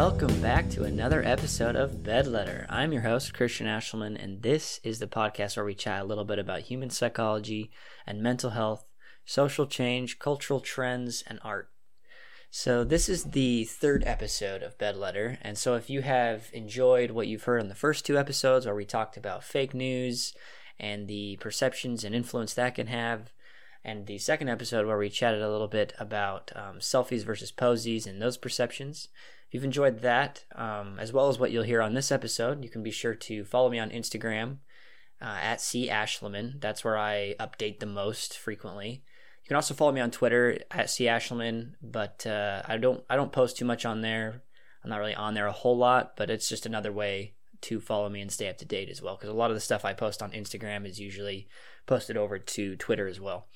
Welcome back to another episode of Bed Letter. I'm your host, Christian Ashelman, and this is the podcast where we chat a little bit about human psychology and mental health, social change, cultural trends, and art. So, this is the third episode of Bed Letter, and so if you have enjoyed what you've heard in the first two episodes where we talked about fake news and the perceptions and influence that can have, and the second episode where we chatted a little bit about um, selfies versus posies and those perceptions. If you've enjoyed that, um, as well as what you'll hear on this episode, you can be sure to follow me on Instagram uh, at C Ashleman. That's where I update the most frequently. You can also follow me on Twitter at C Ashleman, but uh, I don't I don't post too much on there. I'm not really on there a whole lot, but it's just another way to follow me and stay up to date as well. Because a lot of the stuff I post on Instagram is usually posted over to Twitter as well.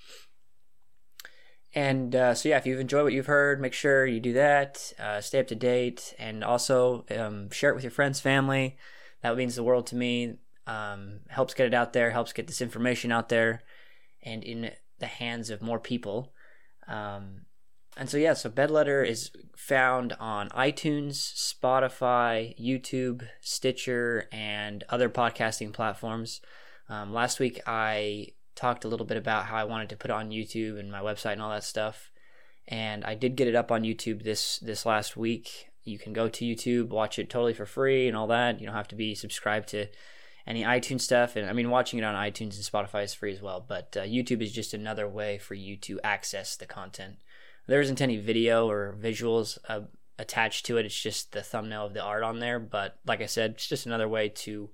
And uh, so, yeah, if you've enjoyed what you've heard, make sure you do that. Uh, stay up to date, and also um, share it with your friends, family. That means the world to me. Um, helps get it out there, helps get this information out there, and in the hands of more people. Um, and so, yeah, so Bedletter is found on iTunes, Spotify, YouTube, Stitcher, and other podcasting platforms. Um, last week, I talked a little bit about how I wanted to put it on YouTube and my website and all that stuff. And I did get it up on YouTube this this last week. You can go to YouTube, watch it totally for free and all that. You don't have to be subscribed to any iTunes stuff. And I mean, watching it on iTunes and Spotify is free as well. But uh, YouTube is just another way for you to access the content. There isn't any video or visuals uh, attached to it. It's just the thumbnail of the art on there. But like I said, it's just another way to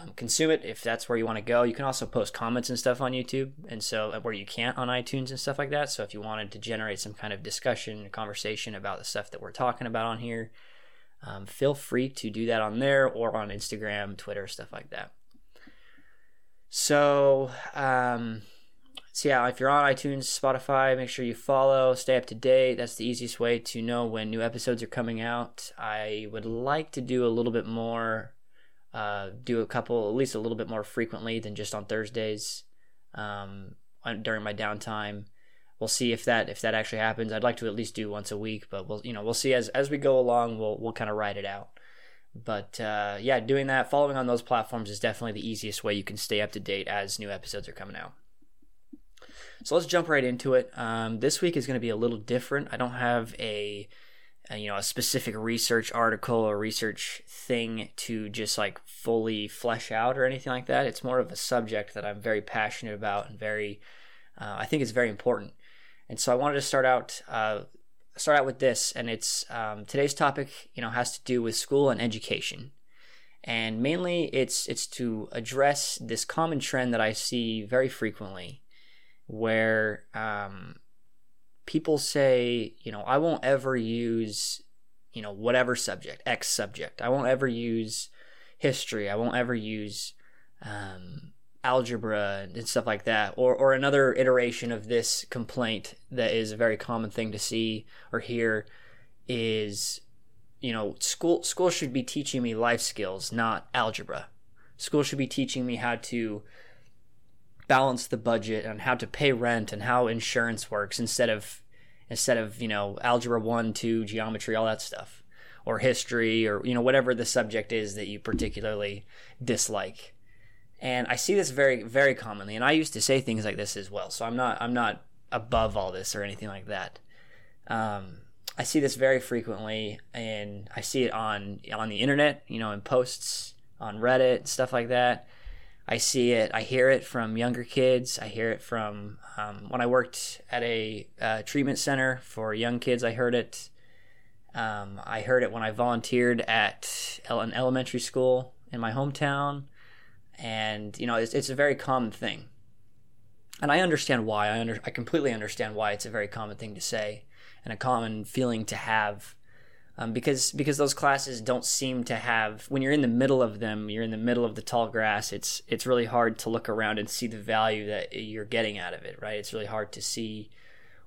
um, consume it if that's where you want to go. You can also post comments and stuff on YouTube, and so uh, where you can't on iTunes and stuff like that. So if you wanted to generate some kind of discussion, and conversation about the stuff that we're talking about on here, um, feel free to do that on there or on Instagram, Twitter, stuff like that. So, um, so yeah, if you're on iTunes, Spotify, make sure you follow, stay up to date. That's the easiest way to know when new episodes are coming out. I would like to do a little bit more uh, do a couple, at least a little bit more frequently than just on Thursdays um, during my downtime. We'll see if that if that actually happens. I'd like to at least do once a week, but we'll you know we'll see as as we go along. We'll we'll kind of ride it out. But uh, yeah, doing that, following on those platforms is definitely the easiest way you can stay up to date as new episodes are coming out. So let's jump right into it. Um, this week is going to be a little different. I don't have a you know a specific research article or research thing to just like fully flesh out or anything like that. It's more of a subject that i'm very passionate about and very uh, i think it's very important. And so i wanted to start out uh, start out with this and it's um, today's topic you know has to do with school and education. And mainly it's it's to address this common trend that i see very frequently where um, people say, you know, I won't ever use, you know, whatever subject, X subject. I won't ever use history. I won't ever use um, algebra and stuff like that. Or, or another iteration of this complaint that is a very common thing to see or hear is, you know, school school should be teaching me life skills, not algebra. School should be teaching me how to balance the budget and how to pay rent and how insurance works instead of instead of you know algebra 1 2 geometry all that stuff. Or history or you know whatever the subject is that you particularly dislike. And i see this very very commonly and i used to say things like this as well so i'm not i'm not above all this or anything like that. Um, i see this very frequently and i see it on on the internet you know in posts on reddit stuff like that I see it, I hear it from younger kids. I hear it from um, when I worked at a uh, treatment center for young kids. I heard it. Um, I heard it when I volunteered at an elementary school in my hometown, and you know it's, it's a very common thing. And I understand why. I under I completely understand why it's a very common thing to say and a common feeling to have um, because because those classes don't seem to have when you're in the middle of them you're in the middle of the tall grass it's it's really hard to look around and see the value that you're getting out of it right? It's really hard to see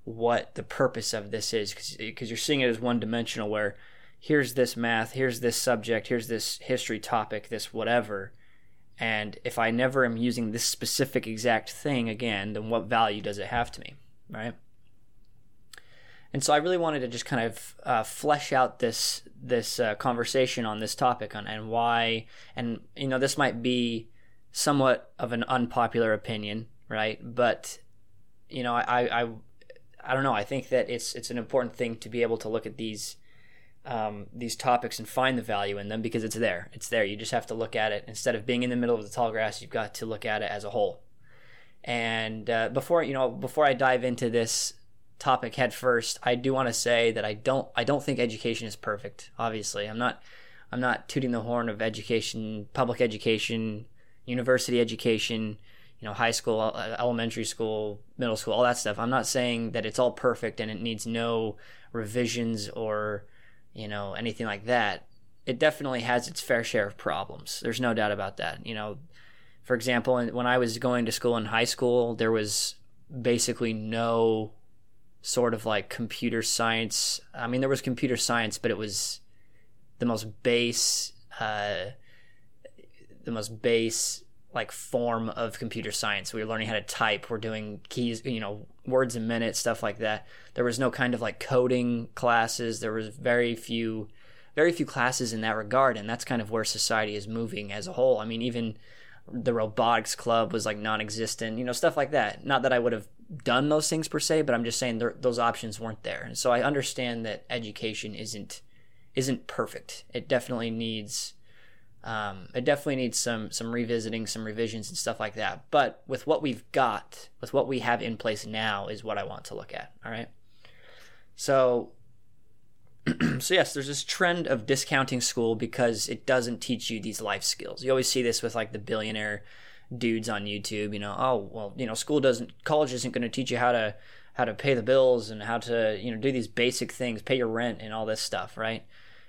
what the purpose of this is because you're seeing it as one dimensional where here's this math here's this subject here's this history topic this whatever and if i never am using this specific exact thing again then what value does it have to me right and so I really wanted to just kind of uh, flesh out this this uh, conversation on this topic on and why and you know this might be somewhat of an unpopular opinion, right? But you know I I I don't know. I think that it's it's an important thing to be able to look at these um, these topics and find the value in them because it's there. It's there. You just have to look at it instead of being in the middle of the tall grass. You've got to look at it as a whole. And uh, before you know, before I dive into this topic head first, I do want to say that I don't I don't think education is perfect. Obviously, I'm not I'm not tooting the horn of education, public education, university education, you know, high school, elementary school, middle school, all that stuff. I'm not saying that it's all perfect and it needs no revisions or you know anything like that. It definitely has its fair share of problems. There's no doubt about that. You know, for example, when I was going to school in high school, there was basically no sort of like computer science. I mean, there was computer science, but it was the most base, uh, the most base like form of computer science. We were learning how to type. We're doing keys, you know, words a minute, stuff like that. There was no kind of like coding classes. There was very few, very few classes in that regard, and that's kind of where society is moving as a whole. I mean, even the robotics club was like non-existent, you know, stuff like that. Not that I would have done those things per se, but I'm just saying those options weren't there. And so I understand that education isn't isn't perfect. It definitely needs um, it definitely needs some some revisiting, some revisions and stuff like that. But with what we've got, with what we have in place now, is what I want to look at. All right. So so yes, there's this trend of discounting school because it doesn't teach you these life skills. You always see this with like the billionaire dudes on YouTube, you know, oh, well, you know, school doesn't college isn't going to teach you how to how to pay the bills and how to, you know, do these basic things, pay your rent and all this stuff, right?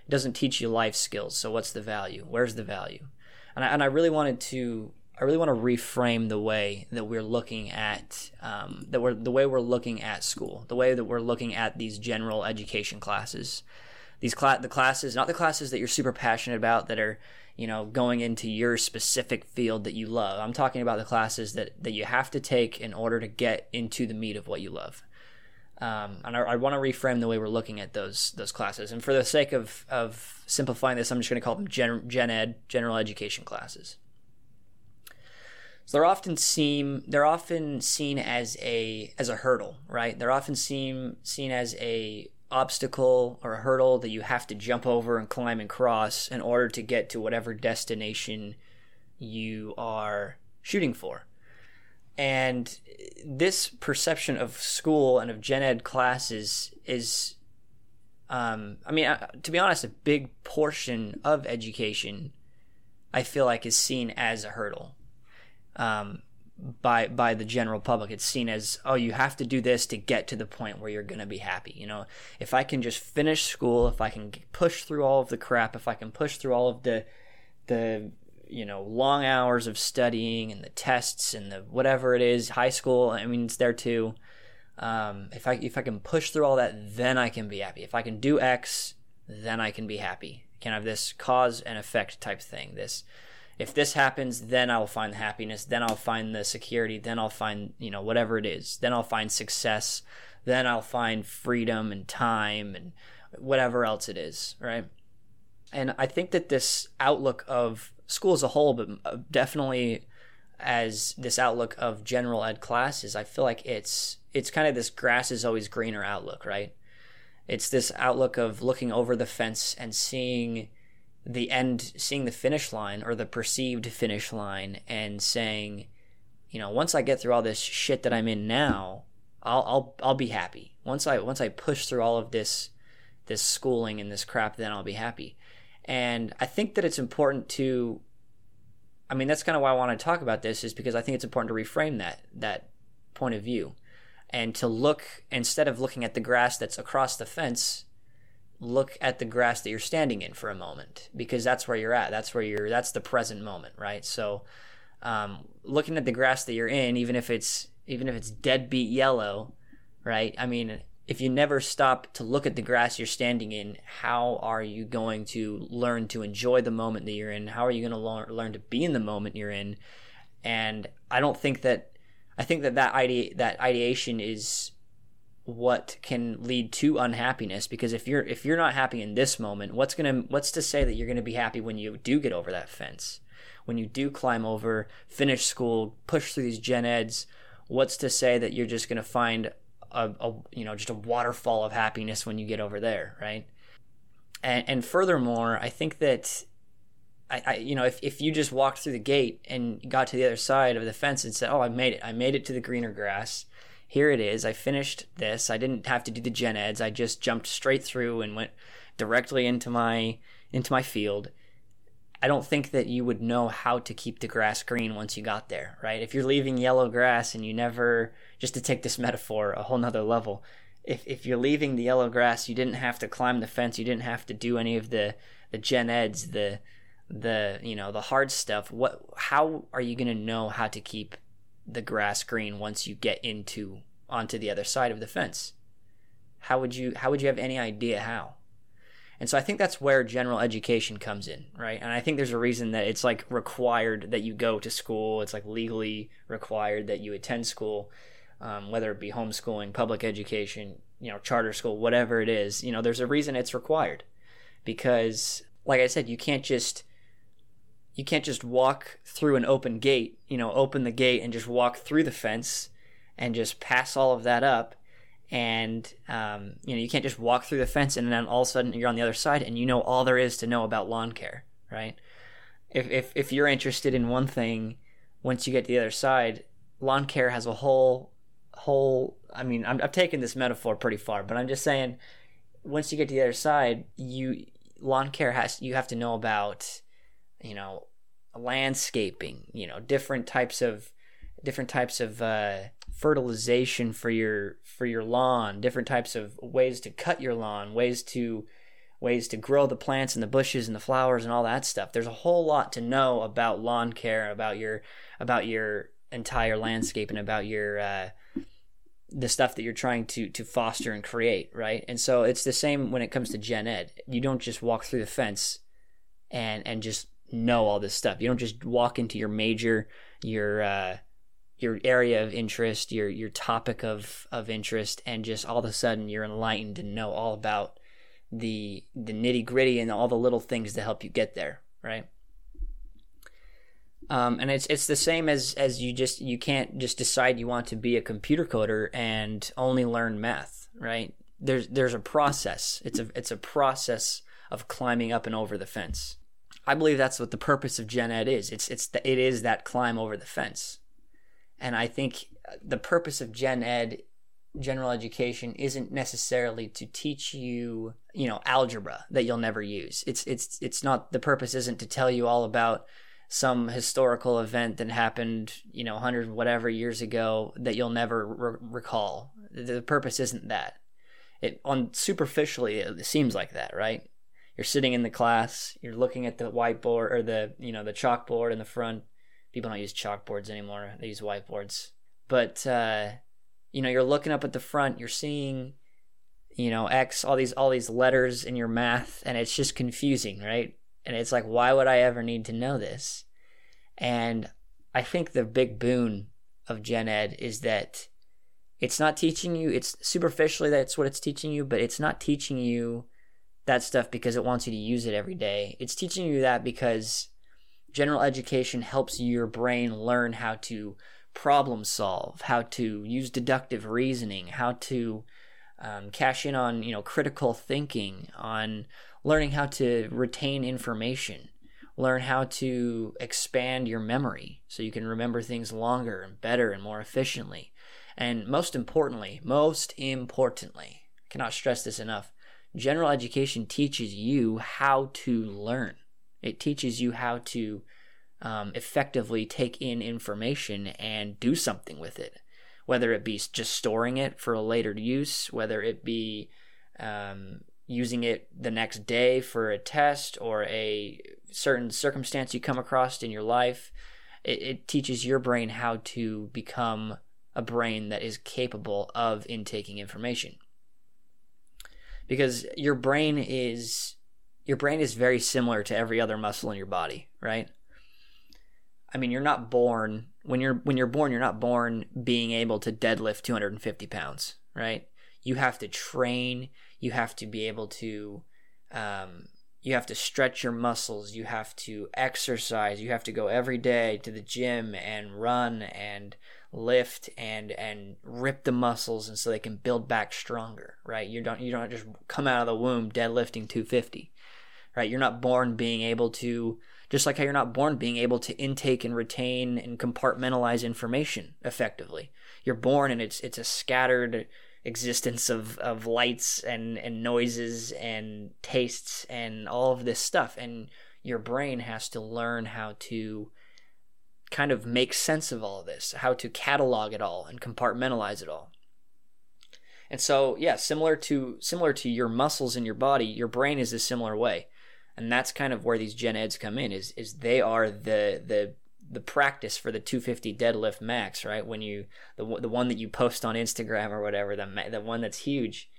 It doesn't teach you life skills. So what's the value? Where's the value? And I, and I really wanted to I really want to reframe the way that we're looking at um, that we're the way we're looking at school, the way that we're looking at these general education classes, these cla- the classes, not the classes that you're super passionate about that are you know going into your specific field that you love. I'm talking about the classes that that you have to take in order to get into the meat of what you love. Um, and I, I want to reframe the way we're looking at those those classes. And for the sake of of simplifying this, I'm just going to call them gen, gen ed, general education classes. So they're often seen they're often seen as a as a hurdle, right? They're often seen seen as a obstacle or a hurdle that you have to jump over and climb and cross in order to get to whatever destination you are shooting for. And this perception of school and of gen ed classes is, um, I mean, uh, to be honest, a big portion of education I feel like is seen as a hurdle um, by by the general public. It's seen as oh, you have to do this to get to the point where you're going to be happy. You know, if I can just finish school, if I can push through all of the crap, if I can push through all of the the you know long hours of studying and the tests and the whatever it is, high school. I mean, it's there too. Um, if I if I can push through all that, then I can be happy. If I can do X, then I can be happy. Can have this cause and effect type thing. This if this happens, then I'll find happiness, then I'll find the security, then I'll find, you know, whatever it is, then I'll find success, then I'll find freedom and time and whatever else it is, right? And I think that this outlook of school as a whole, but uh, definitely as this outlook of general ed classes, I feel like it's it's kind of this grass is always greener outlook, right? It's this outlook of looking over the fence and seeing the end, seeing the finish line or the perceived finish line, and saying, you know, once I get through all this shit that I'm in now, I'll I'll I'll be happy. Once I once I push through all of this this schooling and this crap, then I'll be happy. And I think that it's important to I mean, that's kind of why I want to talk about this is because I think it's important to reframe that that point of view and to look instead of looking at the grass that's across the fence look at the grass that you're standing in for a moment because that's where you're at. That's where you're. That's the present moment, right? So, um, looking at the grass that you're in, even if it's even if it's deadbeat yellow, right? I mean, if you never stop to look at the grass you're standing in, how are you going to learn to enjoy the moment that you're in? How are you going to learn learn to be in the moment you're in? And I don't think that I think that that idea that ideation is what can lead to unhappiness because if you're if you're not happy in this moment what's going to what's to say that you're going to be happy when you do get over that fence? When you do climb over finish school push through these gen eds what's to say that you're just going to find a, a, you know just a waterfall of happiness when you get over there right? And, and furthermore i think that I, I, you know if, if you just walked through the gate and got to the other side of the fence and said oh i made it. I made it to the greener grass here it is. I finished this. I didn't have to do the gen eds. I just jumped straight through and went directly into my into my field. I don't think that you would know how to keep the grass green once you got there, right? If you're leaving yellow grass and you never just to take this metaphor a whole nother level, if if you're leaving the yellow grass, you didn't have to climb the fence, you didn't have to do any of the the gen eds, the the you know the hard stuff. What how are you going to know how to keep the grass green once you get into onto the other side of the fence. How would you how would you have any idea how? And so I think that's where general education comes in, right? And I think there's a reason that it's like required that you go to school. It's like legally required that you attend school, um, whether it be homeschooling, public education, you know, charter school, whatever it is. You know, there's a reason it's required because, like I said, you can't just you can't just walk through an open gate, you know, open the gate and just walk through the fence and just pass all of that up. And, um, you know, you can't just walk through the fence and then all of a sudden you're on the other side and you know all there is to know about lawn care, right? If, if, if you're interested in one thing, once you get to the other side, lawn care has a whole, whole, I mean, I'm, I've taken this metaphor pretty far, but I'm just saying, once you get to the other side, you, lawn care has, you have to know about, you know, landscaping, you know, different types of different types of uh, fertilization for your for your lawn, different types of ways to cut your lawn, ways to ways to grow the plants and the bushes and the flowers and all that stuff. There's a whole lot to know about lawn care, about your about your entire landscape and about your uh, the stuff that you're trying to to foster and create, right? And so it's the same when it comes to gen ed. You don't just walk through the fence and and just know all this stuff. You don't just walk into your major, your uh, your area of interest, your your topic of of interest, and just all of a sudden you're enlightened and know all about the the nitty gritty and all the little things to help you get there, right? Um, and it's it's the same as as you just you can't just decide you want to be a computer coder and only learn math, right? There's there's a process. It's a it's a process of climbing up and over the fence. I believe that's what the purpose of Gen Ed is. It's it's the, it is that climb over the fence, and I think uh, the purpose of Gen Ed, general education, isn't necessarily to teach you you know algebra that you'll never use. It's it's it's not the purpose isn't to tell you all about some historical event that happened you know 100 whatever years ago that you'll never re- recall. The purpose isn't that. It on superficially it seems like that, right? You're sitting in the class, you're looking at the whiteboard or the you know the chalkboard in the front. People don't use chalkboards anymore; they use whiteboards. But uh, you know, you're looking up at the front, you're seeing you know X, all these all these letters in your math, and it's just confusing, right? And it's like, why would I ever need to know this? And I think the big boon of Gen Ed is that it's not teaching you. It's superficially that's what it's teaching you, but it's not teaching you that stuff because it wants you to use it every day. It's teaching you that because general education helps your brain learn how to problem solve, how to use deductive reasoning, how to um, cash in on you know critical thinking, on learning how to retain information, learn how to expand your memory so you can remember things longer and better and more efficiently. And most importantly, most importantly, cannot stress this enough, general education teaches you how to learn. It teaches you how to um, effectively take in information and do something with it, whether it be just storing it for a later use, whether it be um, using it the next day for a test or a certain circumstance you come across in your life. It, it teaches your brain how to become a brain that is capable of intaking information because your brain is your brain is very similar to every other muscle in your body, right? I mean, you're not born when you're when you're born, you're not born being able to deadlift 250 pounds, right? you have to train, you have to be able to um, you have to stretch your muscles, you have to exercise, you have to go every day to the gym and run and lift and and rip the muscles and so they can build back stronger, right? You don't you don't just come out of the womb deadlifting 250. Right? You're not born being able to just like how you're not born being able to intake and retain and compartmentalize information effectively. You're born and it's it's a scattered existence of, of lights and, and noises and tastes and all of this stuff. And your brain has to learn how to kind of make sense of all of this, how to catalog it all and compartmentalize it all. And so, yeah, similar to similar to your muscles in your body, your brain is a similar way. And that's kind of where these gen eds come in is is they are the the the practice for the 250 deadlift max, right? When you the the one that you post on Instagram or whatever, the the one that's huge.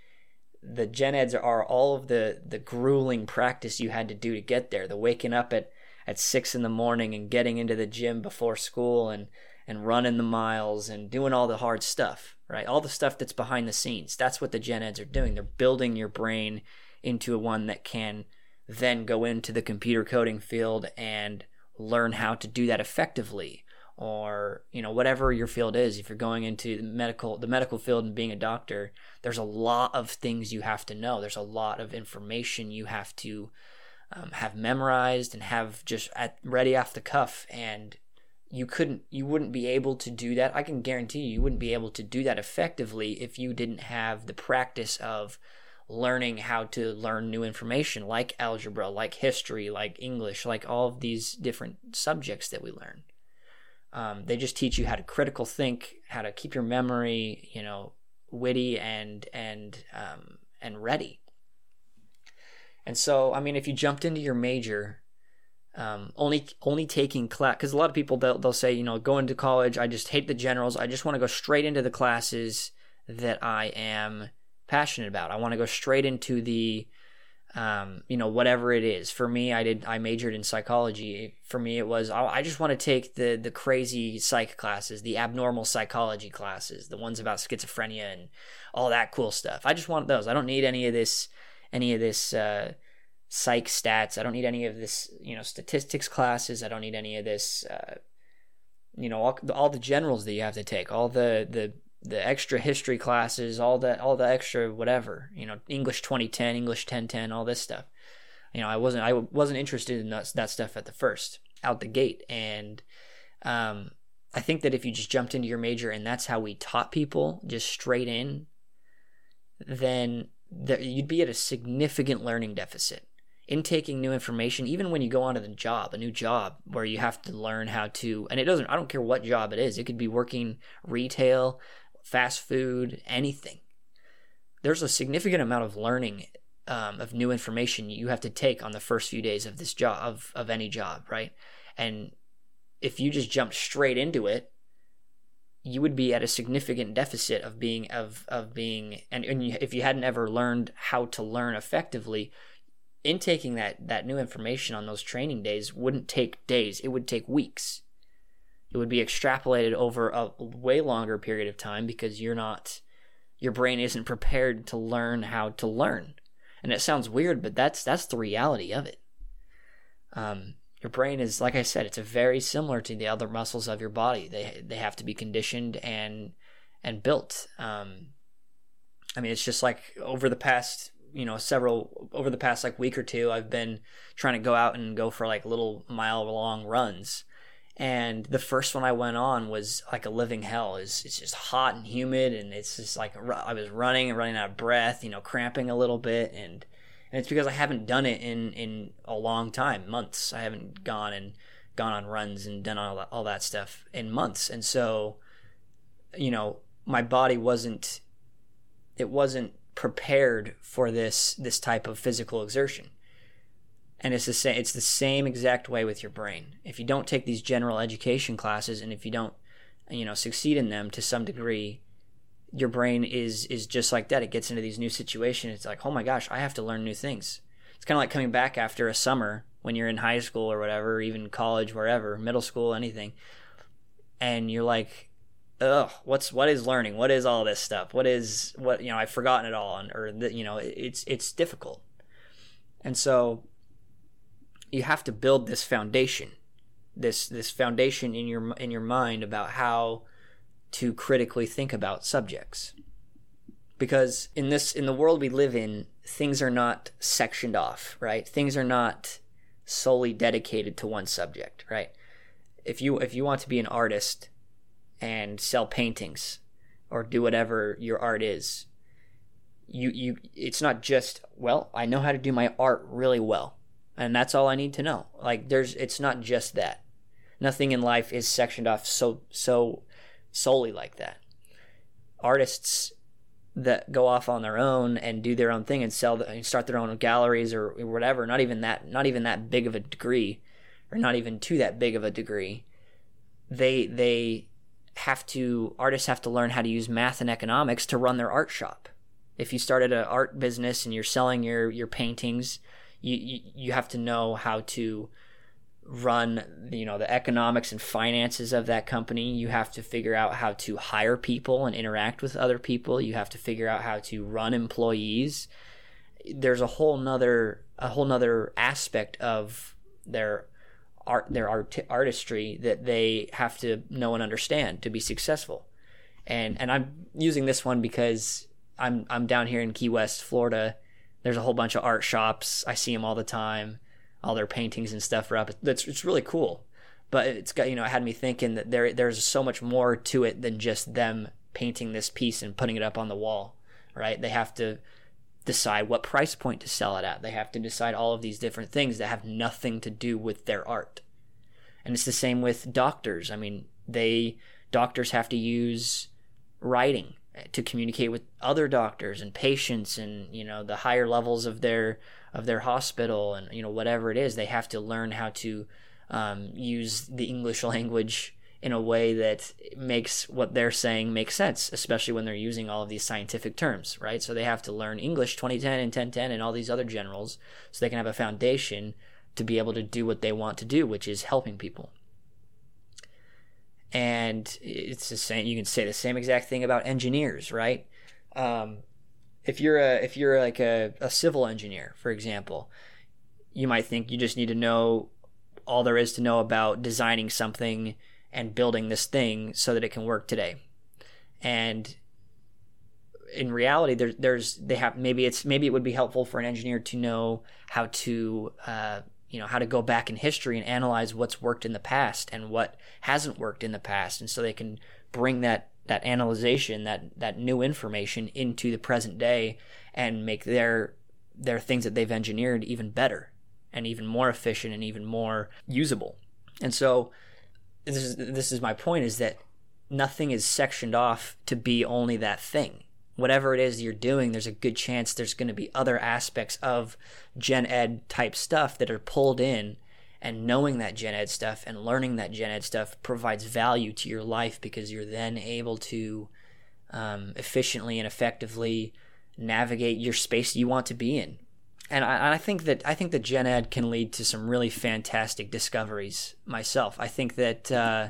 The gen eds are all of the the grueling practice you had to do to get there. The waking up at at six in the morning and getting into the gym before school and and running the miles and doing all the hard stuff, right? All the stuff that's behind the scenes. That's what the gen eds are doing. They're building your brain into a one that can then go into the computer coding field and learn how to do that effectively or you know whatever your field is if you're going into the medical the medical field and being a doctor there's a lot of things you have to know there's a lot of information you have to um, have memorized and have just at ready off the cuff and you couldn't you wouldn't be able to do that i can guarantee you you wouldn't be able to do that effectively if you didn't have the practice of learning how to learn new information like algebra, like history, like English, like all of these different subjects that we learn. Um, they just teach you how to critical think, how to keep your memory, you know, witty and and um, and ready. And so, I mean, if you jumped into your major, um, only only taking class, because a lot of people they'll they'll say, you know, going to college, I just hate the generals. I just want to go straight into the classes that I am passionate about. I want to go straight into the um, you know whatever it is for me i did i majored in psychology for me it was i just want to take the the crazy psych classes the abnormal psychology classes the ones about schizophrenia and all that cool stuff i just want those i don't need any of this any of this uh, psych stats i don't need any of this you know statistics classes i don't need any of this uh, you know all, all the generals that you have to take all the the the extra history classes, all that, all the extra whatever, you know, English 2010, English 1010, all this stuff. You know, I wasn't, I wasn't interested in that, that stuff at the first, out the gate. And, um, I think that if you just jumped into your major and that's how we taught people, just straight in, then there, you'd be at a significant learning deficit in taking new information, even when you go onto the job, a new job where you have to learn how to, and it doesn't, I don't care what job it is. It could be working retail, fast food, anything. There's a significant amount of learning um, of new information you have to take on the first few days of this job of, of any job, right? And if you just jump straight into it, you would be at a significant deficit of being of of being and, and you, if you hadn't ever learned how to learn effectively intaking that that new information on those training days wouldn't take days. It would take weeks. It would be extrapolated over a way longer period of time because you're not your brain isn't prepared to learn how to learn. And it sounds weird but that's that's the reality of it. Um, your brain is like i said it's very similar to the other muscles of your body. They they have to be conditioned and and built. Um, i mean it's just like over the past you know several over the past like week or two i've been trying to go out and go for like little mile long runs. And the first one I went on was like a living hell. It's, it's just hot and humid, and it's just like I was running and running out of breath, you know, cramping a little bit, and and it's because I haven't done it in in a long time, months. I haven't gone and gone on runs and done all that, all that stuff in months, and so you know, my body wasn't it wasn't prepared for this this type of physical exertion. And it's the same it's the same exact way with your brain. If you don't take these general education classes and if you don't you know succeed in them to some degree your brain is is just like that it gets into these new situations it's like oh my gosh i have to learn new things it's kind of like coming back after a summer when you're in high school or whatever even college wherever middle school anything and you're like ugh, what's what is learning? What is all this stuff? What is what you know? I've forgotten it all, and, or the, you know, it's it's difficult, and so you have to build this foundation, this this foundation in your in your mind about how to critically think about subjects, because in this in the world we live in, things are not sectioned off, right? Things are not solely dedicated to one subject, right? If you if you want to be an artist and sell paintings or do whatever your art is you you it's not just well i know how to do my art really well and that's all i need to know like there's it's not just that nothing in life is sectioned off so so solely like that artists that go off on their own and do their own thing and sell and start their own galleries or whatever not even that not even that big of a degree or not even to that big of a degree they they have to artists have to learn how to use math and economics to run their art shop. If you started an art business and you're selling your your paintings, you, you you have to know how to run you know the economics and finances of that company you have to figure out how to hire people and interact with other people you have to figure out how to run employees there's a whole nother a whole nother aspect of their art their art artistry that they have to know and understand to be successful. And and I'm using this one because I'm I'm down here in Key West, Florida. There's a whole bunch of art shops. I see them all the time. All their paintings and stuff are up. It's it's really cool. But it's got you know it had me thinking that there there's so much more to it than just them painting this piece and putting it up on the wall, right? They have to decide what price point to sell it at. They have to decide all of these different things that have nothing to do with their art. And it's the same with doctors. I mean, they doctors have to use writing to communicate with other doctors and patients and you know the higher levels of their of their hospital and you know whatever it is they have to learn how to um, use the english language in a way that makes what they're saying make sense, especially when they're using all of these scientific terms, right? So they have to learn English 2010 and 1010 and all these other generals so they can have a foundation to be able to do what they want to do, which is helping people. And it's the same. You can say the same exact thing about engineers, right? Um, if you're a if you're like a, a civil engineer, for example, you might think you just need to know all there is to know about designing something and building this thing so that it can work today. And in reality, there, there's they have maybe it's maybe it would be helpful for an engineer to know how to uh, you know how to go back in history and analyze what's worked in the past and what hasn't worked in the past, and so they can bring that that analyzation that that new information into the present day and make their their things that they've engineered even better and even more efficient and even more usable. And so this is this is my point is that nothing is sectioned off to be only that thing. Whatever it is you're doing, there's a good chance there's going to be other aspects of gen ed type stuff that are pulled in and knowing that gen ed stuff and learning that gen ed stuff provides value to your life because you're then able to um, efficiently and effectively navigate your space you want to be in and I, I, think that I think that Gen Ed can lead to some really fantastic discoveries. Myself, I think that uh,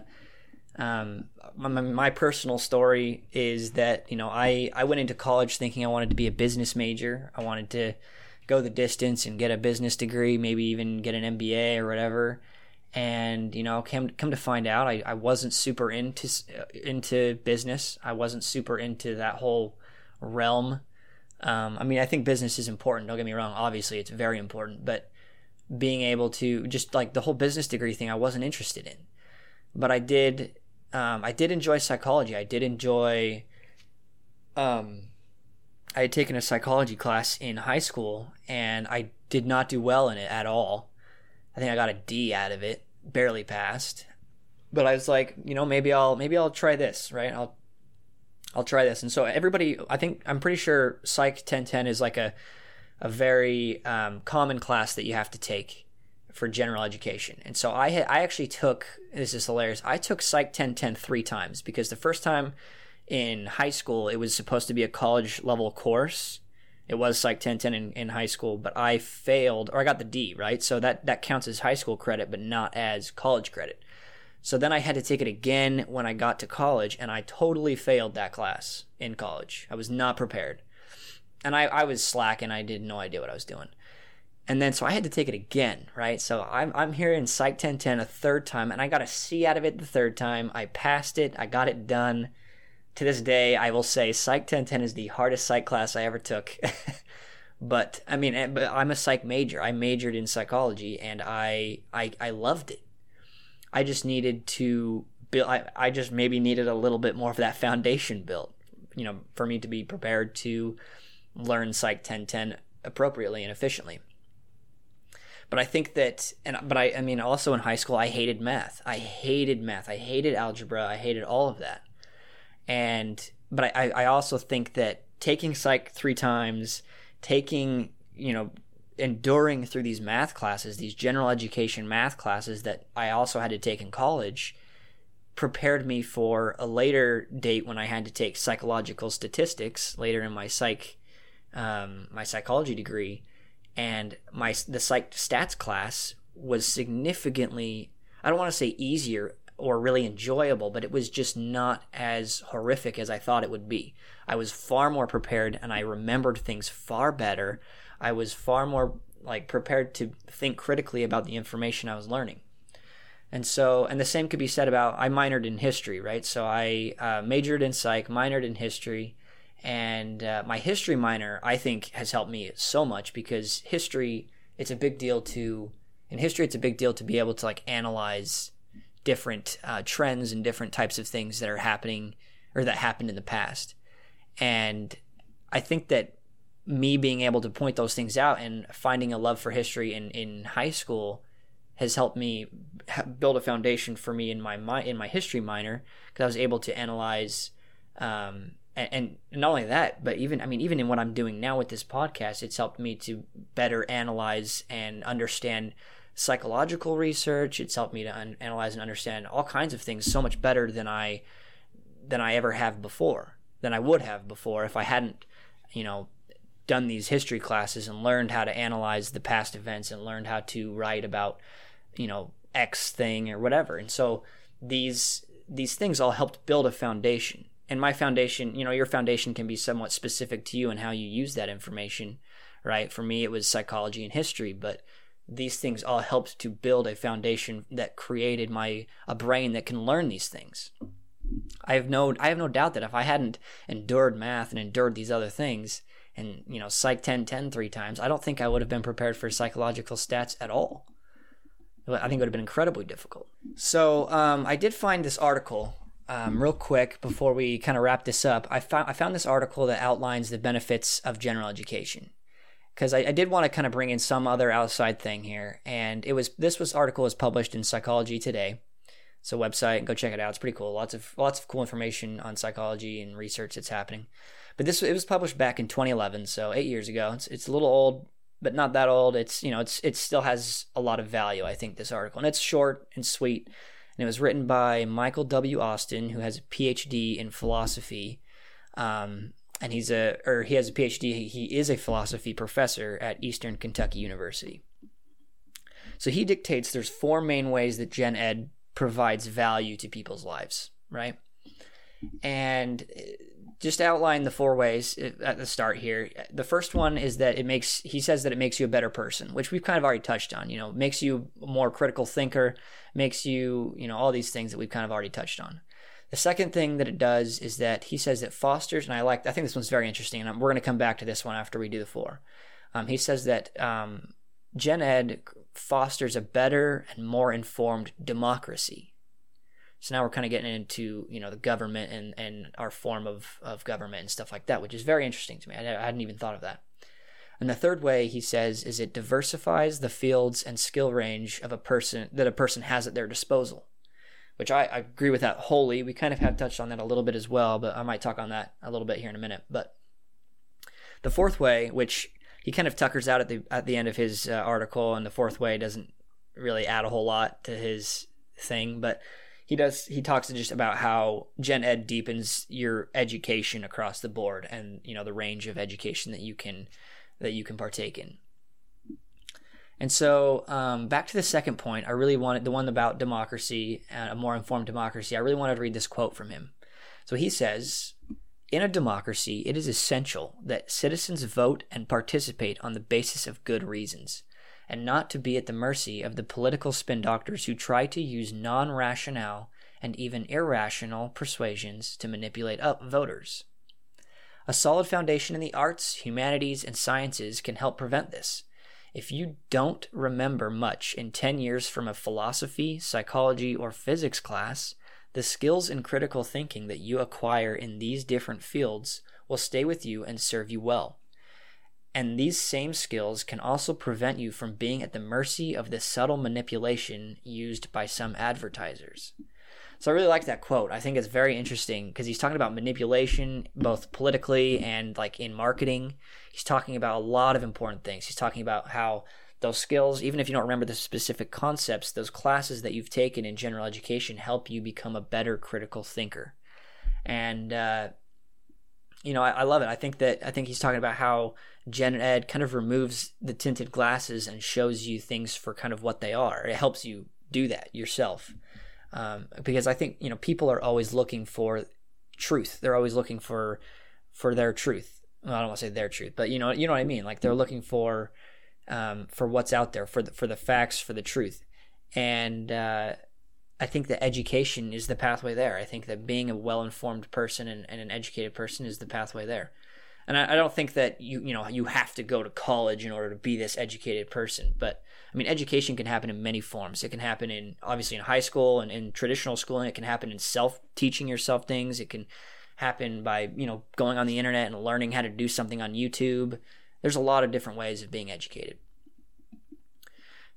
um, my, my, personal story is that you know I I went into college thinking I wanted to be a business major. I wanted to go the distance and get a business degree, maybe even get an MBA or whatever. And you know, come come to find out, I, I wasn't super into into business. I wasn't super into that whole realm um, I mean, I think business is important. Don't get me wrong. Obviously, it's very important. But being able to just like the whole business degree thing, I wasn't interested in. But I did. Um, I did enjoy psychology. I did enjoy. Um, I had taken a psychology class in high school, and I did not do well in it at all. I think I got a D out of it, barely passed. But I was like, you know, maybe I'll maybe I'll try this, right? I'll I'll try this. And so everybody, I think I'm pretty sure Psych 1010 is like a a very um, common class that you have to take for general education. And so I had, I actually took this is hilarious. I took Psych 1010 three times because the first time in high school it was supposed to be a college level course. It was Psych 1010 in, in high school, but I failed or I got the D, right? So that that counts as high school credit but not as college credit. So then I had to take it again when I got to college, and I totally failed that class in college. I was not prepared. And I, I was slack and I did no idea what I was doing. And then so I had to take it again, right? So I'm, I'm here in Psych 1010 a third time, and I got a C out of it the third time. I passed it, I got it done. To this day, I will say Psych 1010 is the hardest psych class I ever took. but I mean, eh, but I'm a psych major. I majored in psychology, and I I, I loved it. I just needed to build. I, I just maybe needed a little bit more of that foundation built, you know, for me to be prepared to learn Psych 1010 appropriately and efficiently. But I think that, and but I, I mean, also in high school, I hated math. I hated math. I hated algebra. I hated all of that. And but I, I also think that taking psych three times, taking you know enduring through these math classes, these general education math classes that I also had to take in college, prepared me for a later date when I had to take psychological statistics later in my psych, um, my psychology degree, and my the psych stats class was significantly I don't want to say easier or really enjoyable, but it was just not as horrific as I thought it would be. I was far more prepared and I remembered things far better. I was far more like prepared to think critically about the information I was learning. And so, and the same could be said about I minored in history, right? So I uh, majored in psych, minored in history, and uh, my history minor I think has helped me so much because history it's a big deal to in history it's a big deal to be able to like analyze different uh, trends and different types of things that are happening or that happened in the past. And I think that me being able to point those things out and finding a love for history in, in high school has helped me build a foundation for me in my in my history minor because I was able to analyze um, and, and not only that but even I mean even in what I'm doing now with this podcast it's helped me to better analyze and understand psychological research. It's helped me to un- analyze and understand all kinds of things so much better than I than I ever have before than I would have before if I hadn't you know done these history classes and learned how to analyze the past events and learned how to write about you know x thing or whatever. And so these these things all helped build a foundation. And my foundation you know your foundation can be somewhat specific to you and how you use that information right? For me it was psychology and history but these things all helped to build a foundation that created my a brain that can learn these things. I have no i have no doubt that if i hadn't endured math and endured these other things and you know psych 10 10 three times i don't think i would have been prepared for psychological stats at all. I think it would have been incredibly difficult. So um, i did find this article um, real quick before we kind of wrap this up. I found, I found this article that outlines the benefits of general education because I, I, did want to kind of bring in some other outside thing here and it was this was article was published in psychology today it's a website go check it out it's pretty cool lots of lots of cool information on psychology and research that's happening but this it was published back in 2011, so eight years ago. It's it's a little old, but not that old. It's you know it's it still has a lot of value. I think this article, and it's short and sweet. And it was written by Michael W. Austin, who has a PhD in philosophy. Um, and he's a or he has a PhD. He is a philosophy professor at Eastern Kentucky University. So he dictates there's four main ways that Gen Ed provides value to people's lives, right? And uh, just outline the four ways uh, at the start here. The first one is that it makes he says that it makes you a better person, which we've kind of already touched on. You know, makes you a more critical thinker, makes you you know all these things that we've kind of already touched on. The second thing that it does is that he says that fosters, and I like I think this one's very interesting, and we're going to come back to this one after we do the four. Um, he says that um, Gen Ed fosters a better and more informed democracy so now we're kind of getting into you know the government and and our form of of government and stuff like that, which is very interesting to me. I, I hadn't even thought of that. And the third way he says is it diversifies the fields and skill range of a person that a person has at their disposal, which I, I agree with that wholly. We kind of have touched on that a little bit as well, but I might talk on that a little bit here in a minute. But the fourth way, which he kind of tuckers out at the at the end of his uh, article, and the fourth way doesn't really add a whole lot to his thing, but he does he talks just about how gen ed deepens your education across the board and you know the range of education that you can that you can partake in And so, um, back to the second point, I really wanted the one about democracy, uh, a more informed democracy. I really wanted to read this quote from him. So he says, In a democracy, it is essential that citizens vote and participate on the basis of good reasons, and not to be at the mercy of the political spin doctors who try to use non rationale and even irrational persuasions to manipulate up voters. A solid foundation in the arts, humanities, and sciences can help prevent this. If you don't remember much in 10 years from a philosophy, psychology, or physics class, the skills in critical thinking that you acquire in these different fields will stay with you and serve you well. And these same skills can also prevent you from being at the mercy of the subtle manipulation used by some advertisers. So I really like that quote. I think it's very interesting because he's talking about manipulation, both politically and like in marketing. He's talking about a lot of important things. He's talking about how those skills, even if you don't remember the specific concepts, those classes that you've taken in general education help you become a better critical thinker. And uh, you know, I, I, love it. I think that I think he's talking about how gen ed kind of removes the tinted glasses and shows you things for kind of what they are. It helps you do that yourself um, because I think you know people are always looking for truth. They're always looking for for their truth. Well, I don't want to say their truth, but you know you know what I mean. Like they're looking for um, for what's out there, for the, for the facts, for the truth, and uh, I think that education is the pathway there. I think that being a well informed person and, and, an educated person is the pathway there. And I, I don't think that you you know you have to go to college in order to be this educated person, but I mean, education can happen in many forms. It can happen in obviously in high school and in traditional schooling. It can happen in self teaching yourself things. It can happen by you know going on the internet and learning how to do something on YouTube. There's a lot of different ways of being educated.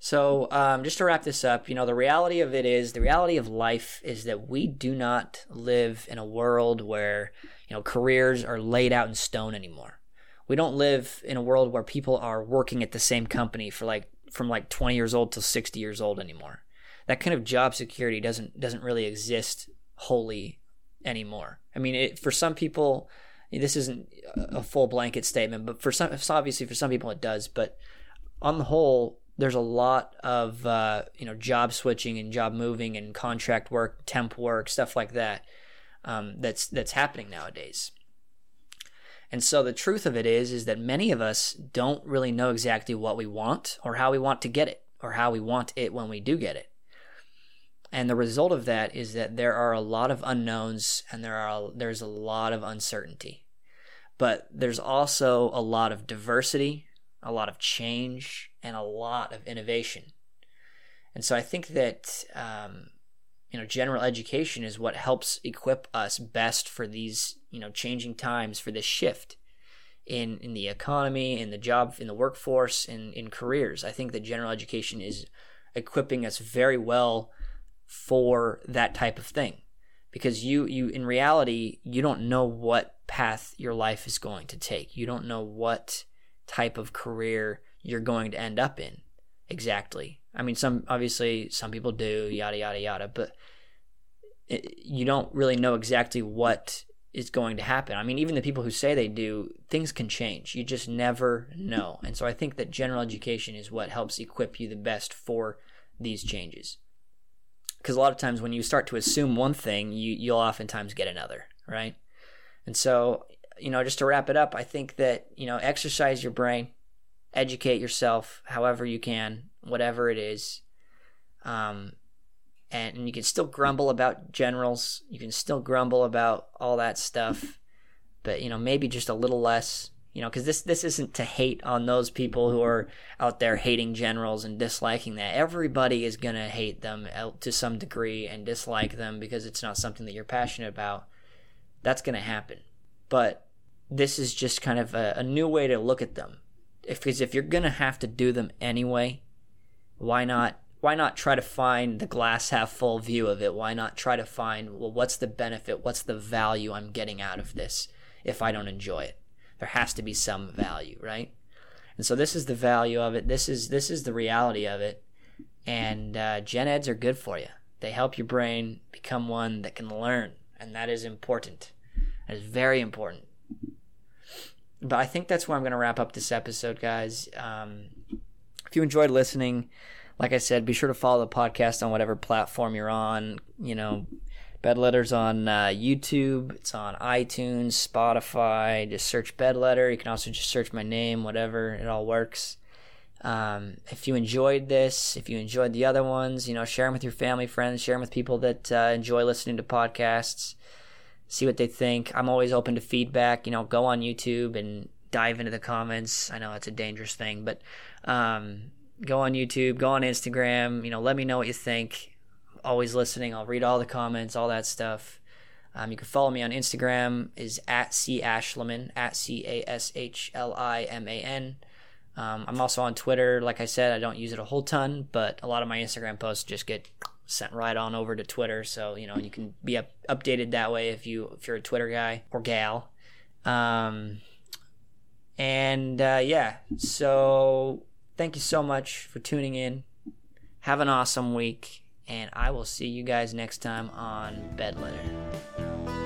So, um, just to wrap this up, you know, the reality of it is the reality of life is that we do not live in a world where, you know, careers are laid out in stone anymore. We don't live in a world where people are working at the same company for like from like 20 years old till 60 years old anymore. That kind of job security doesn't doesn't really exist wholly anymore. I mean, it, for some people, this isn't a full blanket statement, but for some, obviously for some people it does. But on the whole, there's a lot of uh, you know job switching and job moving and contract work, temp work, stuff like that. Um, that's that's happening nowadays. And so the truth of it is is that many of us don't really know exactly what we want or how we want to get it or how we want it when we do get it. And the result of that is that there are a lot of unknowns and there are there's a lot of uncertainty. But there's also a lot of diversity, a lot of change, and a lot of innovation. And so I think that um, you know general education is what helps equip us best for these you know changing times for this shift in in the economy in the job in the workforce in in careers i think that general education is equipping us very well for that type of thing because you you in reality you don't know what path your life is going to take you don't know what type of career you're going to end up in exactly i mean some obviously some people do yada yada yada but it, you don't really know exactly what is going to happen. I mean, even the people who say they do, things can change. You just never know. And so I think that general education is what helps equip you the best for these changes. Because a lot of times when you start to assume one thing, you, you'll oftentimes get another, right? And so, you know, just to wrap it up, I think that, you know, exercise your brain, educate yourself however you can, whatever it is. Um, and, and you can still grumble about generals. You can still grumble about all that stuff, but you know maybe just a little less. You know, because this this isn't to hate on those people who are out there hating generals and disliking that. Everybody is gonna hate them to some degree and dislike them because it's not something that you're passionate about. That's gonna happen, but this is just kind of a, a new way to look at them. Because if, if you're gonna have to do them anyway, why not why not try to find the glass half full view of it? Why not try to find, well, what's the benefit? What's the value I'm getting out of this if I don't enjoy it? There has to be some value, right? And so this is the value of it. This is this is the reality of it. And uh, gen eds are good for you. They help your brain become one that can learn, and that is important. That is very important. But I think that's where I'm going to wrap up this episode, guys. Um, if you enjoyed listening, like I said, be sure to follow the podcast on whatever platform you're on. You know, Bed Letters on uh, YouTube. It's on iTunes, Spotify. Just search Bed Letter. You can also just search my name, whatever. It all works. Um, if you enjoyed this, if you enjoyed the other ones, you know, share them with your family, friends, share them with people that uh, enjoy listening to podcasts. See what they think. I'm always open to feedback. You know, go on YouTube and dive into the comments. I know it's a dangerous thing, but um, go on YouTube, go on Instagram. You know, let me know what you think always listening. I'll read all the comments, all that stuff. Um, you can follow me on Instagram is at c ashliman at c a s h l i m a n. Um, I'm also on Twitter. Like I said, I don't use it a whole ton, but a lot of my Instagram posts just get sent right on over to Twitter. So you know you can be up, updated that way if you if you're a Twitter guy or gal. Um, and uh, yeah, so thank you so much for tuning in. Have an awesome week and I will see you guys next time on Bed Letter.